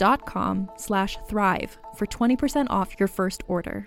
dot com slash thrive for 20% off your first order.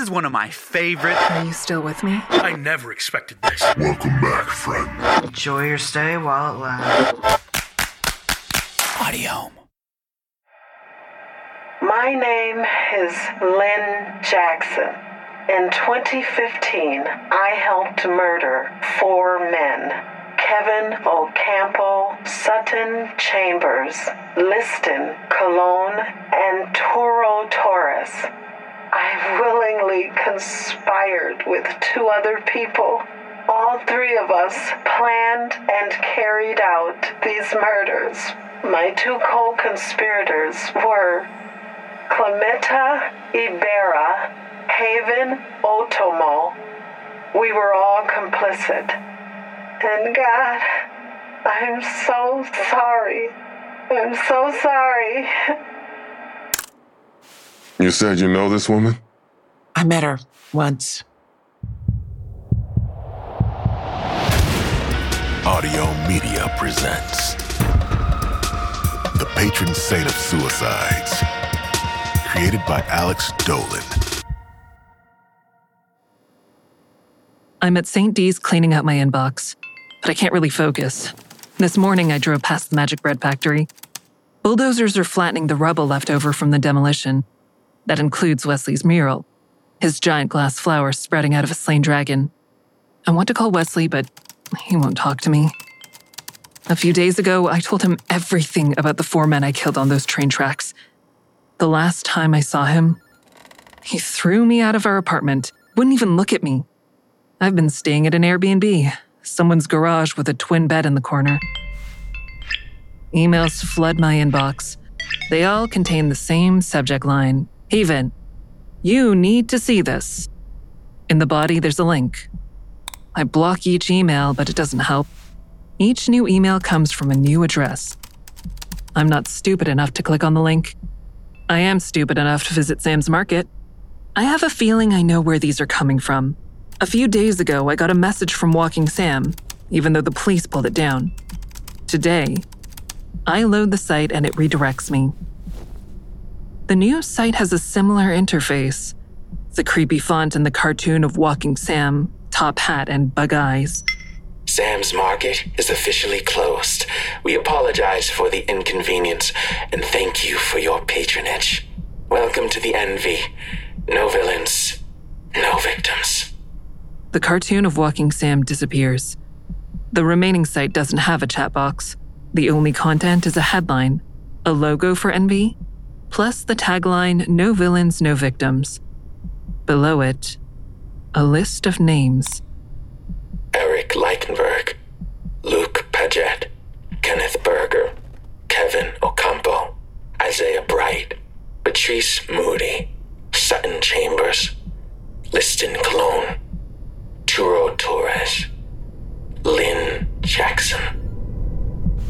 Is one of my favorite. Are you still with me? I never expected this. Welcome back, friend. Enjoy your stay while it lasts. Audio. My name is Lynn Jackson. In 2015, I helped murder four men Kevin Ocampo, Sutton Chambers, Liston Cologne, and Toro Torres. I willingly conspired with two other people. All three of us planned and carried out these murders. My two co conspirators were Clementa Ibarra, Haven Otomo. We were all complicit. And God, I'm so sorry. I'm so sorry. You said you know this woman? I met her once. Audiohm Media presents The Patron Saint of Suicides. Created by Alex Dolan. I'm at St. D's cleaning out my inbox, but I can't really focus. This morning I drove past the Magic Bread Factory. Bulldozers are flattening the rubble left over from the demolition. That includes Wesley's mural, his giant glass flower spreading out of a slain dragon. I want to call Wesley, but he won't talk to me. A few days ago, I told him everything about the four men I killed on those train tracks. The last time I saw him, he threw me out of our apartment, wouldn't even look at me. I've been staying at an Airbnb, someone's garage with a twin bed in the corner. Emails flood my inbox. They all contain the same subject line Haven, you need to see this. In the body, there's a link. I block each email, but it doesn't help. Each new email comes from a new address. I'm not stupid enough to click on the link. I am stupid enough to visit Sam's Market. I have a feeling I know where these are coming from. A few days ago, I got a message from Walking Sam, even though the police pulled it down. Today, I load the site and it redirects me. The new site has a similar interface, The creepy font and the cartoon of Walking Sam, top hat and bug eyes. Sam's Market is officially closed. We apologize for the inconvenience and thank you for your patronage. Welcome to the Envy. No villains, no victims. The cartoon of Walking Sam disappears. The remaining site doesn't have a chat box. The only content is a headline, a logo for Envy, plus the tagline No villains, no victims. Below it, a list of names. Eric Leichenberg, Luke Paget, Kenneth Berger, Kevin Ocampo, Isaiah Bright, Patrice Moody, Sutton Chambers, Liston Cologne, Turo Torres, Lynn Jackson.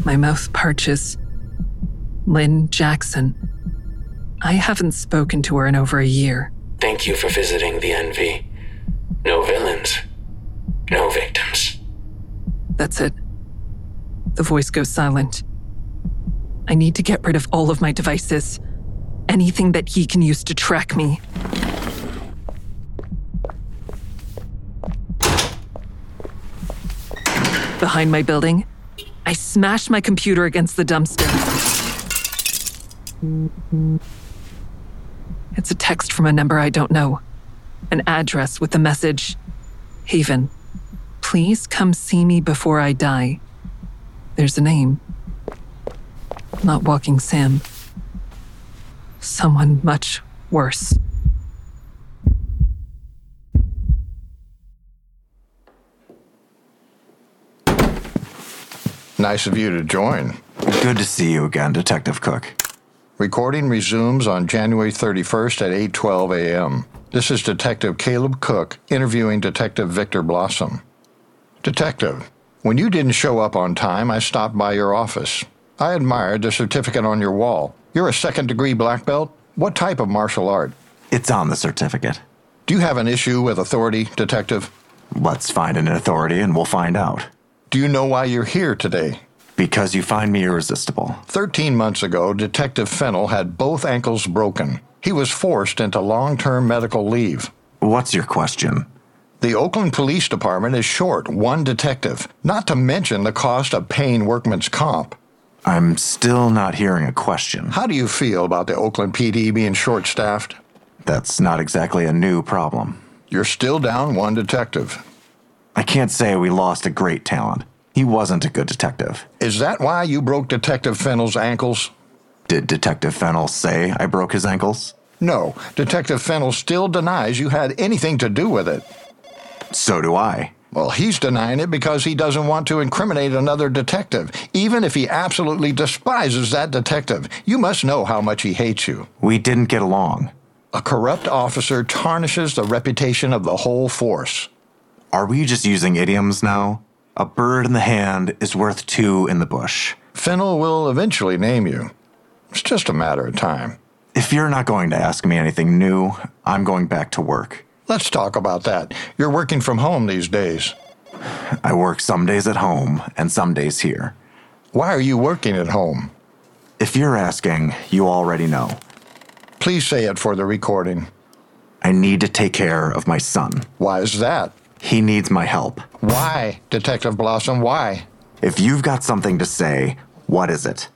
My mouth parches. Lynn Jackson. I haven't spoken to her in over a year. Thank you for visiting the Envy. No villains, no victims. That's it. The voice goes silent. I need to get rid of all of my devices. Anything that he can use to track me. Behind my building, I smash my computer against the dumpster. It's a text from a number I don't know. An address with the message Haven. Please come see me before I die. There's a name. Not Walking Sam. Someone much worse. Nice of you to join. Good to see you again, Detective Cook. Recording resumes on January 31st at 8:12 a.m. This is Detective Caleb Cook interviewing Detective Victor Blossom. Detective, when you didn't show up on time, I stopped by your office. I admired the certificate on your wall. You're a second degree black belt? What type of martial art? It's on the certificate. Do you have an issue with authority, Detective? Let's find an authority and we'll find out. Do you know why you're here today? Because you find me irresistible. Thirteen months ago, Detective Fennel had both ankles broken. He was forced into long term medical leave. What's your question? The Oakland Police Department is short one detective, not to mention the cost of paying workman's comp. I'm still not hearing a question. How do you feel about the Oakland PD being short staffed? That's not exactly a new problem. You're still down one detective. I can't say we lost a great talent. He wasn't a good detective. Is that why you broke Detective Fennel's ankles? Did Detective Fennel say I broke his ankles? No, Detective Fennel still denies you had anything to do with it. So do I. Well, he's denying it because he doesn't want to incriminate another detective, even if he absolutely despises that detective. You must know how much he hates you. We didn't get along. A corrupt officer tarnishes the reputation of the whole force. Are we just using idioms now? A bird in the hand is worth two in the bush. Fennel will eventually name you. It's just a matter of time. If you're not going to ask me anything new, I'm going back to work. Let's talk about that. You're working from home these days. I work some days at home and some days here. Why are you working at home? If you're asking, you already know. Please say it for the recording. I need to take care of my son. Why is that? He needs my help. Why, Detective Blossom? Why? If you've got something to say, what is it?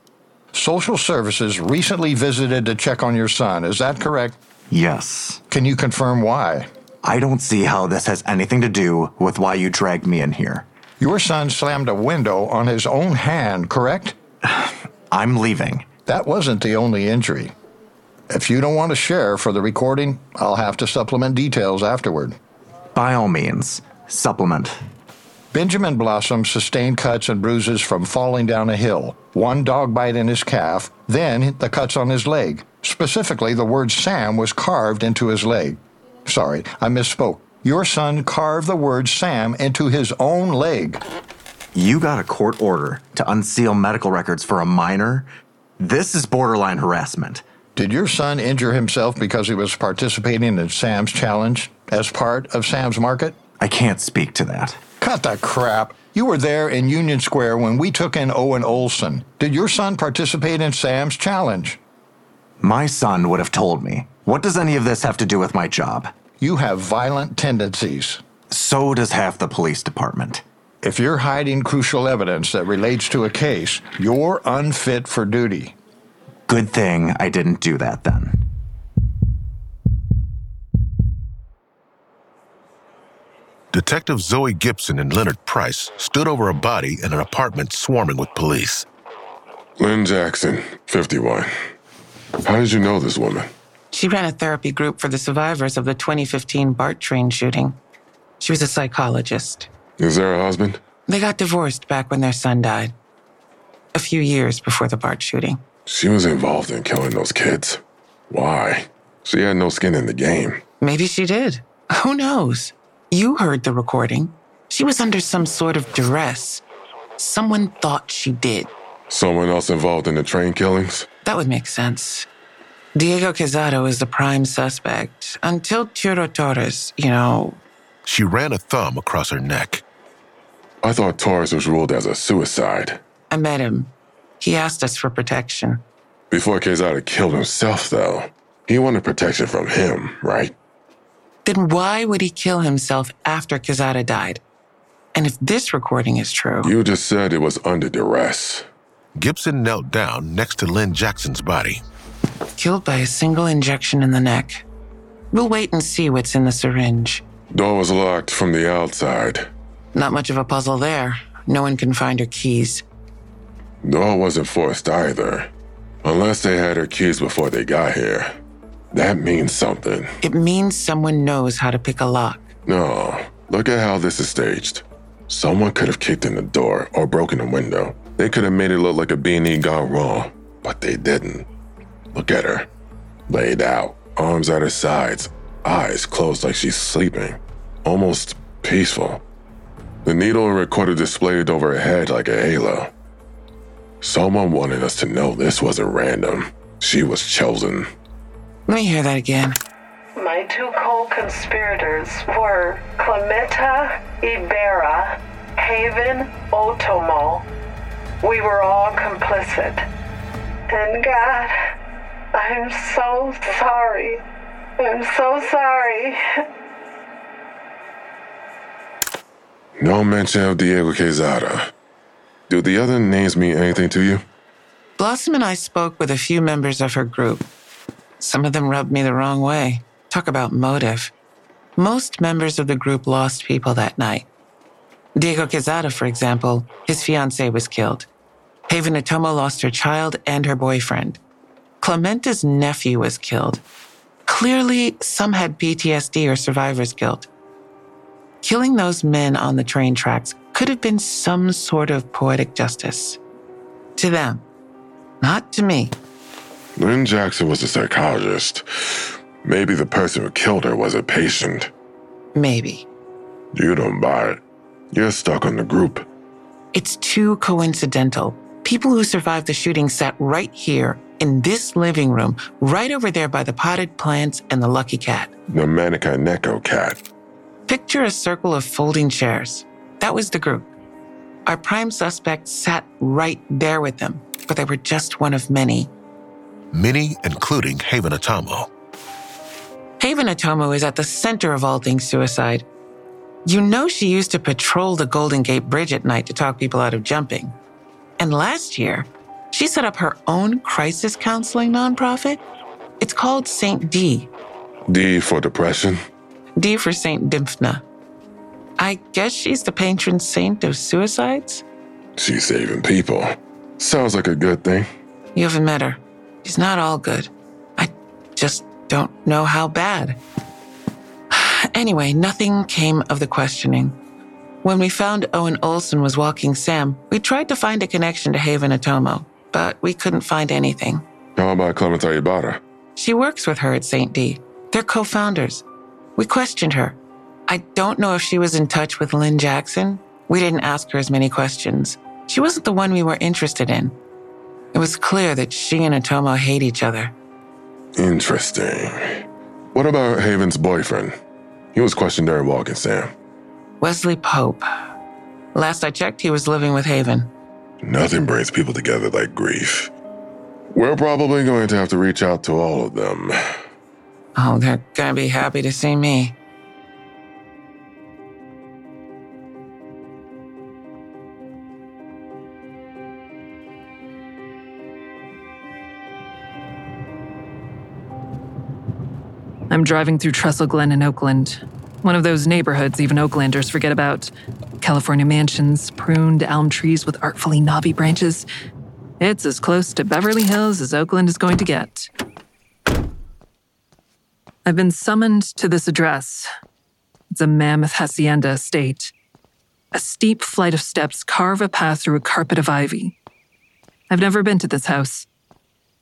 Social Services recently visited to check on your son. Is that correct? Yes. Can you confirm why? I don't see how this has anything to do with why you dragged me in here. Your son slammed a window on his own hand, correct? I'm leaving. That wasn't the only injury. If you don't want to share for the recording, I'll have to supplement details afterward. By all means, supplement. Benjamin Blossom sustained cuts and bruises from falling down a hill, one dog bite in his calf, then the cuts on his leg. Specifically, the word Sam was carved into his leg. Sorry, I misspoke. Your son carved the word Sam into his own leg. You got a court order to unseal medical records for a minor? This is borderline harassment. Did your son injure himself because he was participating in Sam's challenge as part of Sam's market? I can't speak to that. Cut the crap. You were there in Union Square when we took in Owen Olson. Did your son participate in Sam's challenge? My son would have told me. What does any of this have to do with my job? You have violent tendencies. So does half the police department. If you're hiding crucial evidence that relates to a case, you're unfit for duty. Good thing I didn't do that then. Detective Zoe Gibson and Leonard Price stood over a body in an apartment swarming with police. Lynn Jackson, 51. How did you know this woman? She ran a therapy group for the survivors of the 2015 BART train shooting. She was a psychologist. Is there a husband? They got divorced back when their son died. A few years before the BART shooting. She was involved in killing those kids. Why? She had no skin in the game. Maybe she did. Who knows? You heard the recording. She was under some sort of duress. Someone thought she did. Someone else involved in the train killings? That would make sense. Diego Quezada is the prime suspect until Tiro Torres, you know. She ran a thumb across her neck. I thought Torres was ruled as a suicide. I met him. He asked us for protection. Before Quezada killed himself, though, he wanted protection from him, right? Then why would he kill himself after Quezada died? And if this recording is true. You just said it was under duress. Gibson knelt down next to Lynn Jackson's body. Killed by a single injection in the neck. We'll wait and see what's in the syringe. Door was locked from the outside. Not much of a puzzle there. No one can find her keys. Door wasn't forced either. Unless they had her keys before they got here. That means something. It means someone knows how to pick a lock. No. Look at how this is staged. Someone could have kicked in the door or broken a window. They could have made it look like a B&E gone wrong, but they didn't. Look at her. Laid out, arms at her sides, eyes closed like she's sleeping. Almost peaceful. The needle and recorder displayed over her head like a halo. Someone wanted us to know this wasn't random. She was chosen. Let me hear that again. My two co-conspirators were Clementa Ibarra, Haven Otomo. We were all complicit. And God, I'm so sorry. I'm so sorry. No mention of Diego Quezada. Do the other names mean anything to you? Blossom and I spoke with a few members of her group. Some of them rubbed me the wrong way. Talk about motive. Most members of the group lost people that night. Diego Quezada, for example, his fiancée was killed. Haven Otomo lost her child and her boyfriend. Clementa's nephew was killed. Clearly, some had PTSD or survivor's guilt. Killing those men on the train tracks could have been some sort of poetic justice. To them, not to me. Lynn Jackson was a psychologist. Maybe the person who killed her was a patient. Maybe. You don't buy it. You're stuck on the group. It's too coincidental. People who survived the shooting sat right here in this living room, right over there by the potted plants and the lucky cat. The Maneki Neko cat. Picture a circle of folding chairs. That was the group. Our prime suspect sat right there with them, but they were just one of many. Many, including Haven Otomo. Haven Otomo is at the center of all things suicide. You know she used to patrol the Golden Gate Bridge at night to talk people out of jumping. And last year, she set up her own crisis counseling nonprofit. It's called St. D. D for depression? D for St. Dymphna. I guess she's the patron saint of suicides? She's saving people. Sounds like a good thing. You haven't met her. She's not all good. I just don't know how bad. Anyway, nothing came of the questioning. When we found Owen Olson was walking Sam, we tried to find a connection to Haven Otomo, but we couldn't find anything. How about Clementa Ibarra? She works with her at St. D. They're co founders. We questioned her. I don't know if she was in touch with Lynn Jackson. We didn't ask her as many questions. She wasn't the one we were interested in. It was clear that she and Otomo hate each other. Interesting. What about Haven's boyfriend? He was questioned during Walking Sam. Wesley Pope. Last I checked, he was living with Haven. Nothing brings people together like grief. We're probably going to have to reach out to all of them. Oh, they're gonna be happy to see me. I'm driving through Trestle Glen in Oakland, one of those neighborhoods even Oaklanders forget about. California mansions, pruned elm trees with artfully knobby branches. It's as close to Beverly Hills as Oakland is going to get. I've been summoned to this address. It's a mammoth hacienda estate. A steep flight of steps carve a path through a carpet of ivy. I've never been to this house.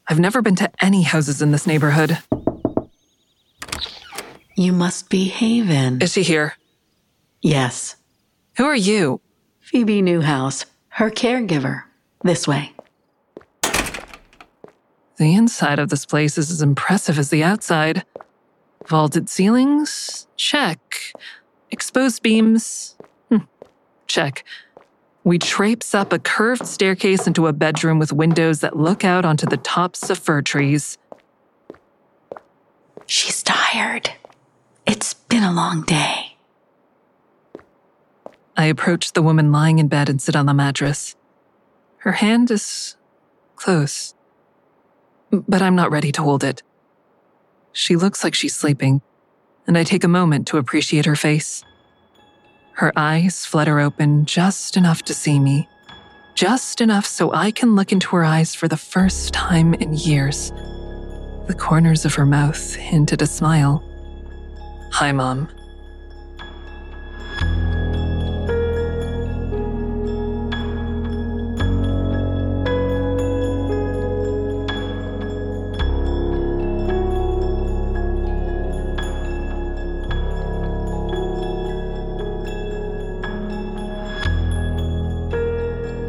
I've never been to any houses in this neighborhood. You must be Haven. Is she here? Yes. Who are you? Phoebe Newhouse, her caregiver. This way. The inside of this place is as impressive as the outside. Vaulted ceilings? Check. Exposed beams? Hm. Check. We traipse up a curved staircase into a bedroom with windows that look out onto the tops of fir trees. She's tired. It's been a long day. I approach the woman lying in bed and sit on the mattress. Her hand is close, but I'm not ready to hold it. She looks like she's sleeping, and I take a moment to appreciate her face. Her eyes flutter open just enough to see me, just enough so I can look into her eyes for the first time in years. The corners of her mouth hint at a smile. Hi, Mom.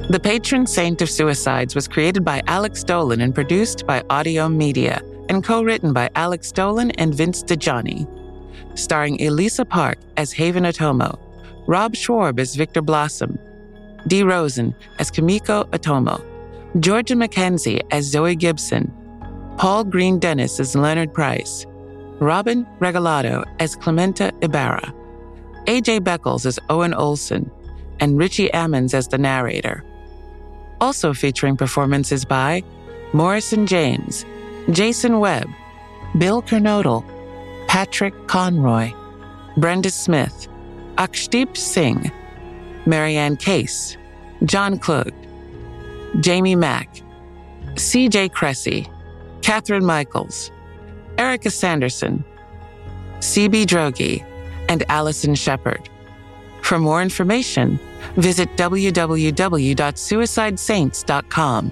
The patron saint of suicides was created by Alex Dolan and produced by Audiohm Media and co written by Alex Dolan and Vince DiGianni. Starring Elisa Park as Haven Otomo, Rob Schwarb as Victor Blossom, Dee Rosen as Kamiko Otomo, Georgia McKenzie as Zoe Gibson, Paul Green Dennis as Leonard Price, Robin Regalado as Clementa Ibarra, AJ Beckles as Owen Olson, and Richie Ammons as the narrator. Also featuring performances by Morrison James, Jason Webb, Bill Kernodle, Patrick Conroy, Brenda Smith, Akshdeep Singh, Marianne Case, John Klug, Jamie Mack, CJ Cressy, Catherine Michaels, Erica Sanderson, CB Drogi, and Allison Shepard. For more information, visit www.suicidesaints.com.